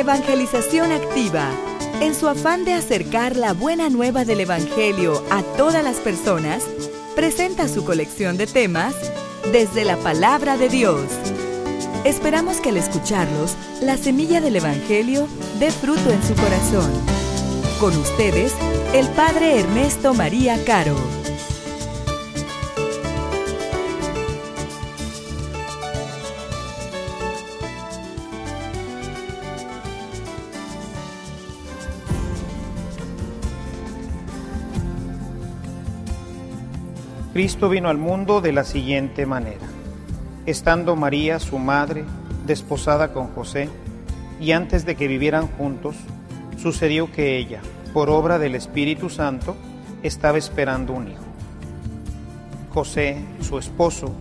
Evangelización Activa, en su afán de acercar la buena nueva del Evangelio a todas las personas, presenta su colección de temas desde la palabra de Dios. Esperamos que al escucharlos, la semilla del Evangelio dé fruto en su corazón. Con ustedes, el Padre Ernesto María Caro. Cristo vino al mundo de la siguiente manera. Estando María, su madre, desposada con José, y antes de que vivieran juntos, sucedió que ella, por obra del Espíritu Santo, estaba esperando un hijo. José, su esposo,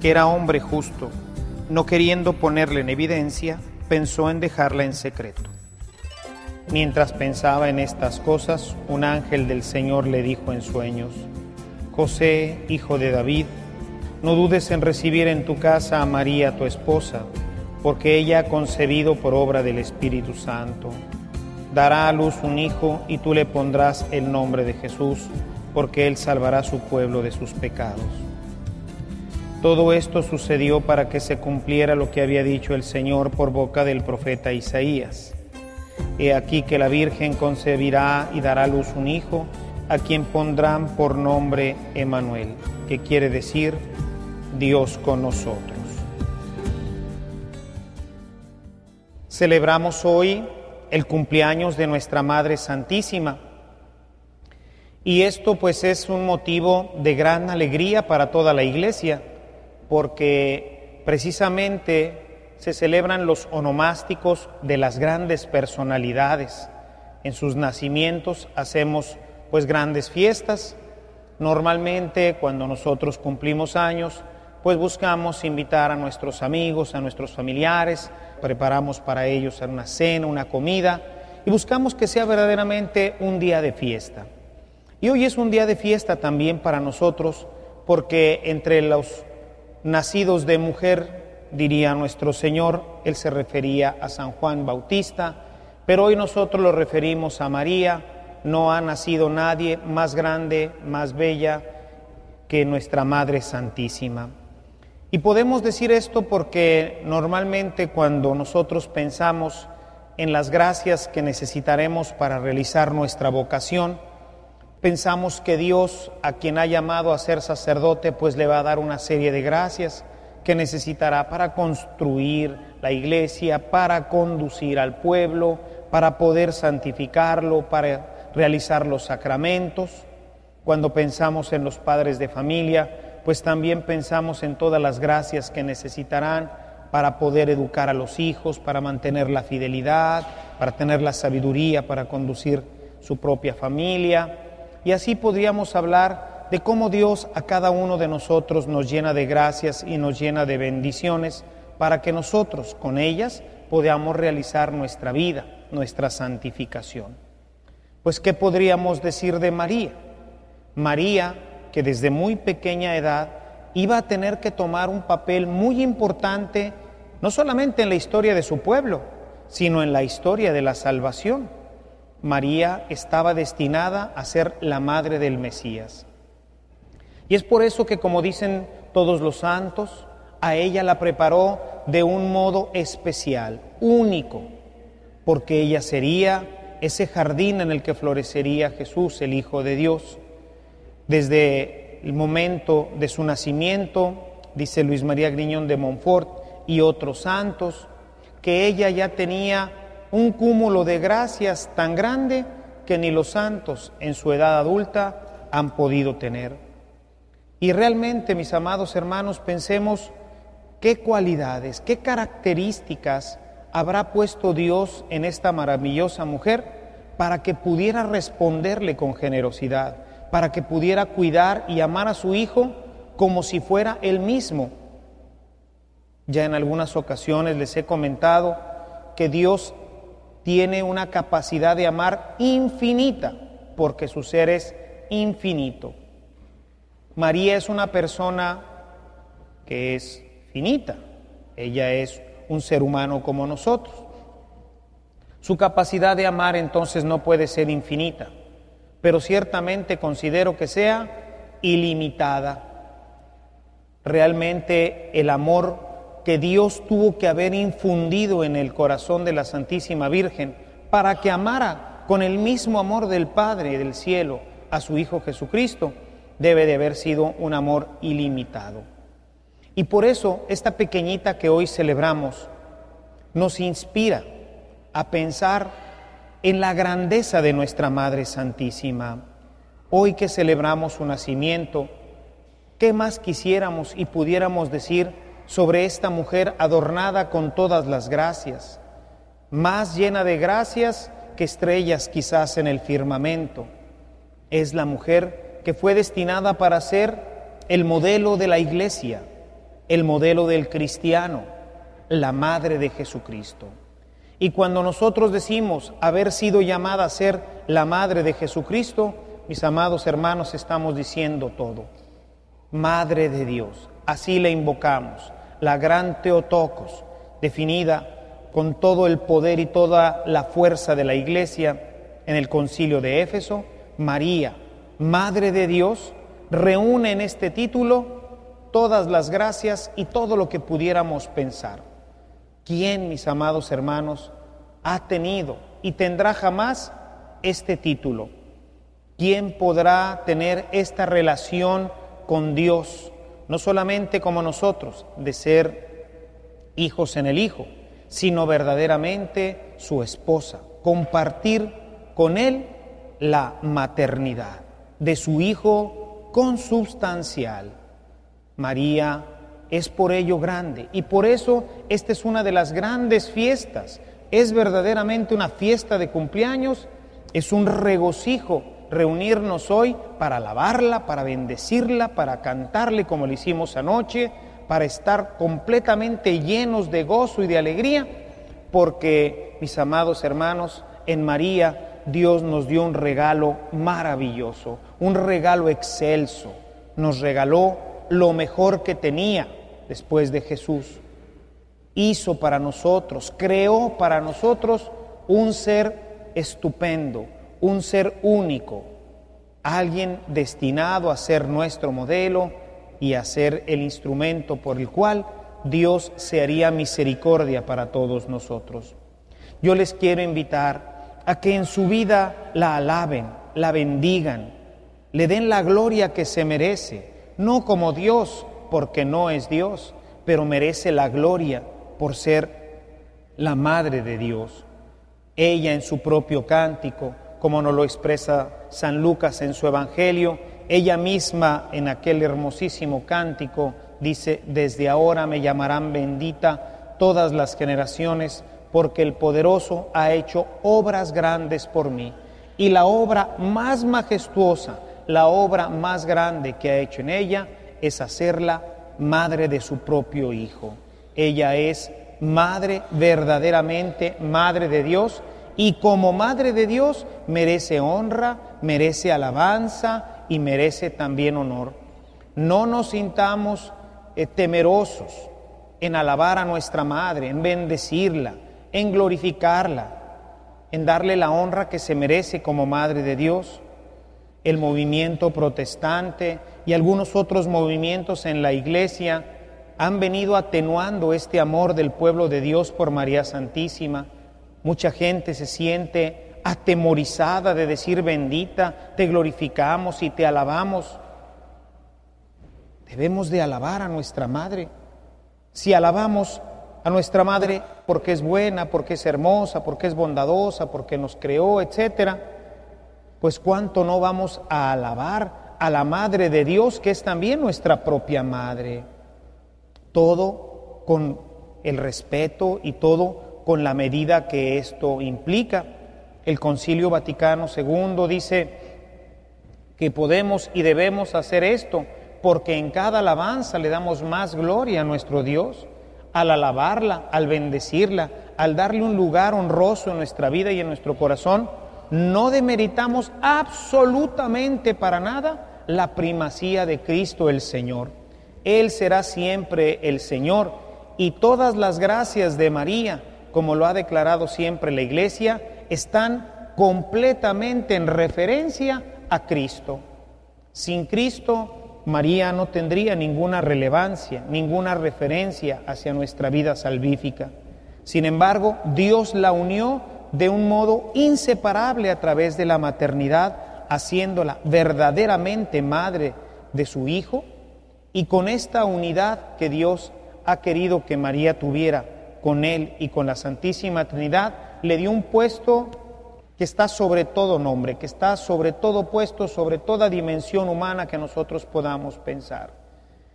que era hombre justo, no queriendo ponerle en evidencia, pensó en dejarla en secreto. Mientras pensaba en estas cosas, un ángel del Señor le dijo en sueños, José, hijo de David, no dudes en recibir en tu casa a María, tu esposa, porque ella ha concebido por obra del Espíritu Santo. Dará a luz un hijo y tú le pondrás el nombre de Jesús, porque él salvará su pueblo de sus pecados. Todo esto sucedió para que se cumpliera lo que había dicho el Señor por boca del profeta Isaías. He aquí que la Virgen concebirá y dará a luz un hijo, a quien pondrán por nombre Emanuel, que quiere decir Dios con nosotros. Celebramos hoy el cumpleaños de nuestra Madre Santísima y esto pues es un motivo de gran alegría para toda la iglesia porque precisamente se celebran los onomásticos de las grandes personalidades. En sus nacimientos hacemos pues grandes fiestas. Normalmente cuando nosotros cumplimos años, pues buscamos invitar a nuestros amigos, a nuestros familiares, preparamos para ellos una cena, una comida y buscamos que sea verdaderamente un día de fiesta. Y hoy es un día de fiesta también para nosotros porque entre los nacidos de mujer, diría nuestro Señor, Él se refería a San Juan Bautista, pero hoy nosotros lo referimos a María, no ha nacido nadie más grande, más bella que nuestra Madre Santísima. Y podemos decir esto porque normalmente cuando nosotros pensamos en las gracias que necesitaremos para realizar nuestra vocación, pensamos que Dios, a quien ha llamado a ser sacerdote, pues le va a dar una serie de gracias que necesitará para construir la iglesia, para conducir al pueblo, para poder santificarlo, para realizar los sacramentos. Cuando pensamos en los padres de familia, pues también pensamos en todas las gracias que necesitarán para poder educar a los hijos, para mantener la fidelidad, para tener la sabiduría, para conducir su propia familia. Y así podríamos hablar de cómo Dios a cada uno de nosotros nos llena de gracias y nos llena de bendiciones para que nosotros con ellas podamos realizar nuestra vida, nuestra santificación. Pues, ¿qué podríamos decir de María? María, que desde muy pequeña edad iba a tener que tomar un papel muy importante, no solamente en la historia de su pueblo, sino en la historia de la salvación. María estaba destinada a ser la madre del Mesías. Y es por eso que, como dicen todos los santos, a ella la preparó de un modo especial, único, porque ella sería ese jardín en el que florecería Jesús, el Hijo de Dios. Desde el momento de su nacimiento, dice Luis María Griñón de Montfort y otros santos, que ella ya tenía un cúmulo de gracias tan grande que ni los santos en su edad adulta han podido tener. Y realmente, mis amados hermanos, pensemos qué cualidades, qué características habrá puesto Dios en esta maravillosa mujer para que pudiera responderle con generosidad, para que pudiera cuidar y amar a su hijo como si fuera él mismo. Ya en algunas ocasiones les he comentado que Dios tiene una capacidad de amar infinita, porque su ser es infinito. María es una persona que es finita, ella es un ser humano como nosotros. Su capacidad de amar entonces no puede ser infinita, pero ciertamente considero que sea ilimitada. Realmente el amor que Dios tuvo que haber infundido en el corazón de la Santísima Virgen para que amara con el mismo amor del Padre del cielo a su Hijo Jesucristo, debe de haber sido un amor ilimitado. Y por eso esta pequeñita que hoy celebramos nos inspira a pensar en la grandeza de nuestra Madre Santísima. Hoy que celebramos su nacimiento, ¿qué más quisiéramos y pudiéramos decir sobre esta mujer adornada con todas las gracias, más llena de gracias que estrellas quizás en el firmamento. Es la mujer que fue destinada para ser el modelo de la iglesia, el modelo del cristiano, la madre de Jesucristo. Y cuando nosotros decimos haber sido llamada a ser la madre de Jesucristo, mis amados hermanos, estamos diciendo todo. Madre de Dios, así la invocamos la gran Teotocos, definida con todo el poder y toda la fuerza de la Iglesia en el concilio de Éfeso, María, Madre de Dios, reúne en este título todas las gracias y todo lo que pudiéramos pensar. ¿Quién, mis amados hermanos, ha tenido y tendrá jamás este título? ¿Quién podrá tener esta relación con Dios? no solamente como nosotros, de ser hijos en el Hijo, sino verdaderamente su esposa, compartir con Él la maternidad de su Hijo consubstancial. María es por ello grande y por eso esta es una de las grandes fiestas. Es verdaderamente una fiesta de cumpleaños, es un regocijo reunirnos hoy para alabarla, para bendecirla, para cantarle como lo hicimos anoche, para estar completamente llenos de gozo y de alegría, porque, mis amados hermanos, en María Dios nos dio un regalo maravilloso, un regalo excelso. Nos regaló lo mejor que tenía después de Jesús. Hizo para nosotros, creó para nosotros un ser estupendo, un ser único, alguien destinado a ser nuestro modelo y a ser el instrumento por el cual Dios se haría misericordia para todos nosotros. Yo les quiero invitar a que en su vida la alaben, la bendigan, le den la gloria que se merece, no como Dios, porque no es Dios, pero merece la gloria por ser la Madre de Dios. Ella en su propio cántico como nos lo expresa San Lucas en su Evangelio. Ella misma en aquel hermosísimo cántico dice, desde ahora me llamarán bendita todas las generaciones, porque el poderoso ha hecho obras grandes por mí. Y la obra más majestuosa, la obra más grande que ha hecho en ella, es hacerla madre de su propio Hijo. Ella es madre, verdaderamente madre de Dios, y como Madre de Dios merece honra, merece alabanza y merece también honor. No nos sintamos eh, temerosos en alabar a nuestra Madre, en bendecirla, en glorificarla, en darle la honra que se merece como Madre de Dios. El movimiento protestante y algunos otros movimientos en la Iglesia han venido atenuando este amor del pueblo de Dios por María Santísima Mucha gente se siente atemorizada de decir bendita, te glorificamos y te alabamos. Debemos de alabar a nuestra madre. Si alabamos a nuestra madre porque es buena, porque es hermosa, porque es bondadosa, porque nos creó, etcétera, pues cuánto no vamos a alabar a la madre de Dios que es también nuestra propia madre. Todo con el respeto y todo con la medida que esto implica. El Concilio Vaticano II dice que podemos y debemos hacer esto porque en cada alabanza le damos más gloria a nuestro Dios, al alabarla, al bendecirla, al darle un lugar honroso en nuestra vida y en nuestro corazón, no demeritamos absolutamente para nada la primacía de Cristo el Señor. Él será siempre el Señor y todas las gracias de María, como lo ha declarado siempre la Iglesia, están completamente en referencia a Cristo. Sin Cristo, María no tendría ninguna relevancia, ninguna referencia hacia nuestra vida salvífica. Sin embargo, Dios la unió de un modo inseparable a través de la maternidad, haciéndola verdaderamente madre de su Hijo, y con esta unidad que Dios ha querido que María tuviera con Él y con la Santísima Trinidad, le dio un puesto que está sobre todo nombre, que está sobre todo puesto, sobre toda dimensión humana que nosotros podamos pensar.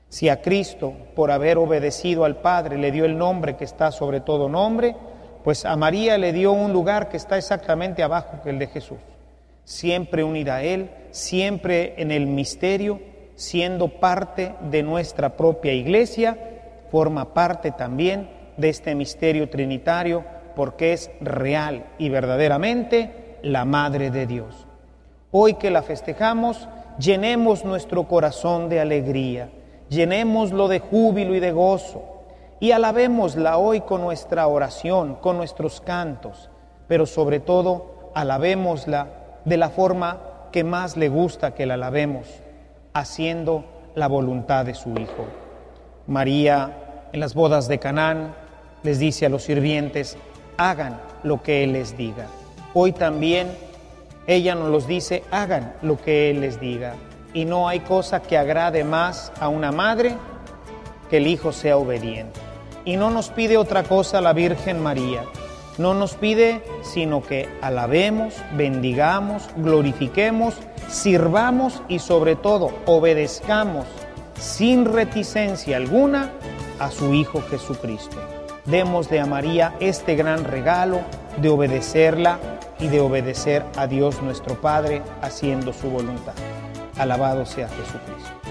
Si a Cristo, por haber obedecido al Padre, le dio el nombre que está sobre todo nombre, pues a María le dio un lugar que está exactamente abajo que el de Jesús. Siempre unida a Él, siempre en el misterio, siendo parte de nuestra propia iglesia, forma parte también de este misterio trinitario porque es real y verdaderamente la Madre de Dios. Hoy que la festejamos, llenemos nuestro corazón de alegría, llenémoslo de júbilo y de gozo y alabémosla hoy con nuestra oración, con nuestros cantos, pero sobre todo alabémosla de la forma que más le gusta que la alabemos, haciendo la voluntad de su Hijo. María en las bodas de Canaán les dice a los sirvientes, hagan lo que Él les diga. Hoy también ella nos los dice, hagan lo que Él les diga. Y no hay cosa que agrade más a una madre que el hijo sea obediente. Y no nos pide otra cosa la Virgen María. No nos pide sino que alabemos, bendigamos, glorifiquemos, sirvamos y sobre todo obedezcamos sin reticencia alguna a su Hijo Jesucristo démosle a María este gran regalo de obedecerla y de obedecer a Dios nuestro Padre haciendo su voluntad. Alabado sea Jesucristo.